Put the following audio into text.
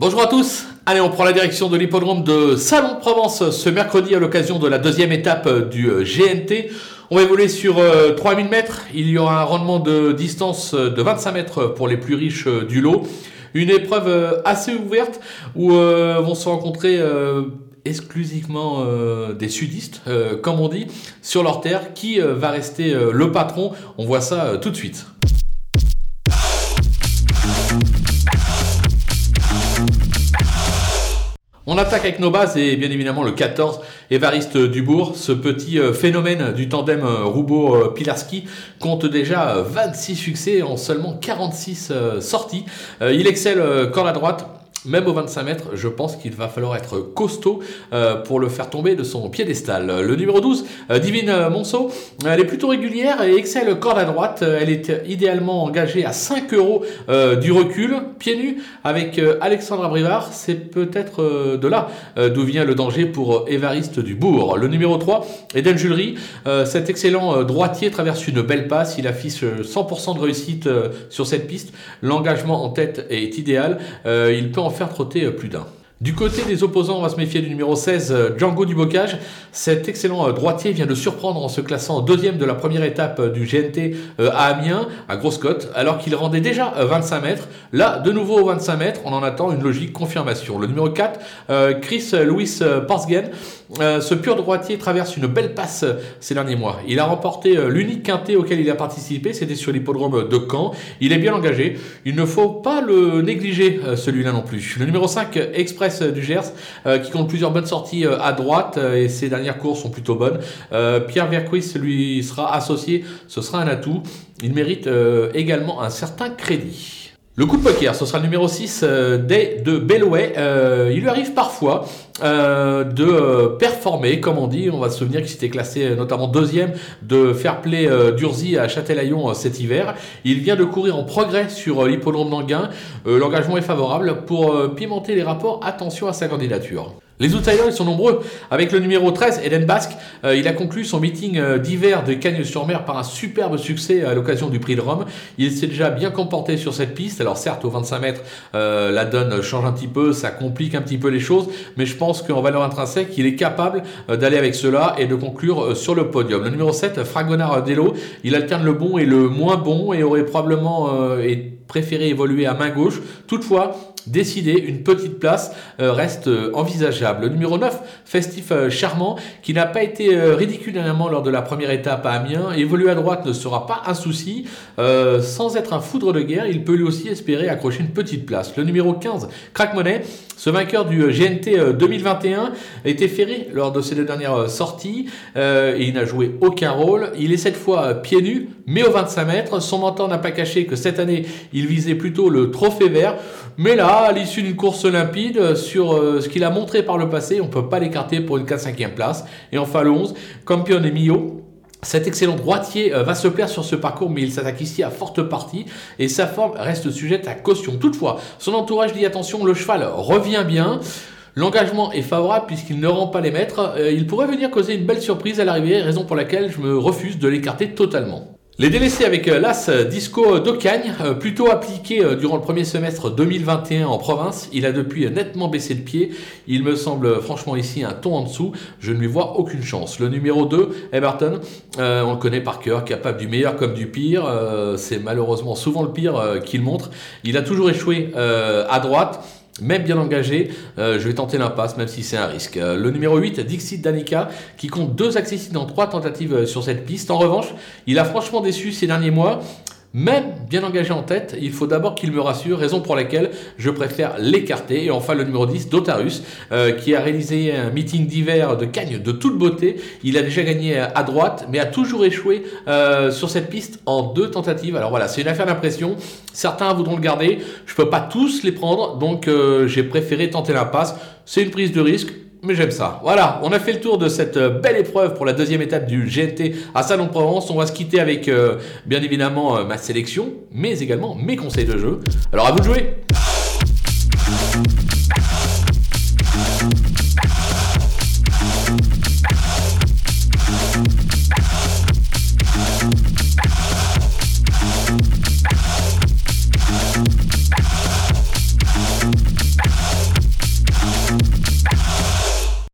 Bonjour à tous. Allez, on prend la direction de l'hippodrome de Salon de Provence ce mercredi à l'occasion de la deuxième étape du euh, GNT. On va évoluer sur 3000 euh, mètres. Il y aura un rendement de distance de 25 mètres pour les plus riches euh, du lot. Une épreuve assez ouverte où vont se rencontrer exclusivement des sudistes, comme on dit, sur leur terre. Qui va rester le patron? On voit ça tout de suite. On attaque avec nos bases et bien évidemment le 14, Évariste Dubourg. Ce petit euh, phénomène du tandem euh, Roubaud-Pilarski compte déjà 26 succès en seulement 46 euh, sorties. Il excelle corde à droite même au 25 mètres, je pense qu'il va falloir être costaud euh, pour le faire tomber de son piédestal. Le numéro 12, euh, Divine Monceau, elle est plutôt régulière et excelle corde à droite. Elle est idéalement engagée à 5 euros euh, du recul, pieds nus, avec Alexandre Abrivard. C'est peut-être de là d'où vient le danger pour Évariste Dubourg. Le numéro 3, Eden Julery, cet excellent droitier traverse une belle passe. Il affiche 100% de réussite sur cette piste. L'engagement en tête est idéal. il peut en faire trotter euh, plus d'un. Du côté des opposants, on va se méfier du numéro 16, euh, Django Dubocage. Cet excellent euh, droitier vient de surprendre en se classant deuxième de la première étape du GNT à Amiens, à Grosse-Côte, alors qu'il rendait déjà 25 mètres. Là, de nouveau 25 mètres, on en attend une logique confirmation. Le numéro 4, Chris Louis Parsgen, euh, ce pur droitier traverse une belle passe ces derniers mois. Il a remporté euh, l'unique quintet auquel il a participé, c'était sur l'hippodrome de Caen. Il est bien engagé. Il ne faut pas le négliger, euh, celui-là non plus. Le numéro 5, Express du Gers, qui compte plusieurs bonnes sorties à droite et ses dernières courses sont plutôt bonnes. Pierre Verquis lui sera associé, ce sera un atout. Il mérite également un certain crédit. Le coup de poker, ce sera le numéro 6 euh, de Bellway. Euh, il lui arrive parfois euh, de performer, comme on dit. On va se souvenir qu'il s'était classé notamment deuxième de Fair Play d'Urzy à Châtelaillon cet hiver. Il vient de courir en progrès sur l'hippodrome d'Anguin. L'engagement est favorable. Pour pimenter les rapports, attention à sa candidature. Les outsiders, ils sont nombreux. Avec le numéro 13, Eden Basque, euh, il a conclu son meeting euh, d'hiver de Cagnes-sur-Mer par un superbe succès à l'occasion du prix de Rome. Il s'est déjà bien comporté sur cette piste. Alors certes, au 25 mètres, euh, la donne change un petit peu, ça complique un petit peu les choses, mais je pense qu'en valeur intrinsèque, il est capable d'aller avec cela et de conclure sur le podium. Le numéro 7, Fragonard Dello, il alterne le bon et le moins bon et aurait probablement préféré évoluer à main gauche. Toutefois, décider, une petite place euh, reste euh, envisageable. Le numéro 9, Festif euh, Charmant, qui n'a pas été ridicule dernièrement lors de la première étape à Amiens, évoluer à droite ne sera pas un souci. sans être un foudre de guerre, il peut lui aussi espérer accrocher une petite place. Le numéro 15, Crack Money, ce vainqueur du GNT 2021 a été ferré lors de ses deux dernières sorties et il n'a joué aucun rôle. Il est cette fois pieds nus, mais au 25 mètres. Son mentor n'a pas caché que cette année, il visait plutôt le trophée vert. Mais là, à l'issue d'une course limpide, sur euh, ce qu'il a montré par le passé, on ne peut pas l'écarter pour une 4-5e place. Et enfin le 11, Campione Mio. Cet excellent droitier euh, va se plaire sur ce parcours, mais il s'attaque ici à forte partie et sa forme reste sujette à caution. Toutefois, son entourage dit attention, le cheval revient bien. L'engagement est favorable puisqu'il ne rend pas les mètres. Euh, il pourrait venir causer une belle surprise à l'arrivée, raison pour laquelle je me refuse de l'écarter totalement. Les délaissés avec euh, l'As Disco d'Ocagne, euh, plutôt appliqué euh, durant le premier semestre 2021 en province, il a depuis nettement baissé de pied. Il me semble franchement ici un ton en dessous. Je ne lui vois aucune chance. Le numéro 2, Everton, on le connaît par cœur, capable du meilleur comme du pire. C'est malheureusement souvent le pire qu'il montre. Il a toujours échoué à droite même bien engagé, euh, je vais tenter l'impasse, même si c'est un risque. Euh, le numéro 8, Dixit Danica, qui compte deux accessibles dans trois tentatives euh, sur cette piste. En revanche, il a franchement déçu ces derniers mois. Même bien engagé en tête, il faut d'abord qu'il me rassure, raison pour laquelle je préfère l'écarter. Et enfin le numéro 10, Dotarus, euh, qui a réalisé un meeting d'hiver de Cagne de toute beauté. Il a déjà gagné à droite, mais a toujours échoué euh, sur cette piste en deux tentatives. Alors voilà, c'est une affaire d'impression. Certains voudront le garder. Je peux pas tous les prendre, donc euh, j'ai préféré tenter l'impasse. C'est une prise de risque mais j'aime ça. Voilà, on a fait le tour de cette euh, belle épreuve pour la deuxième étape du GNT à Salon de Provence. On va se quitter avec, euh, bien évidemment, euh, ma sélection, mais également mes conseils de jeu. Alors à vous de jouer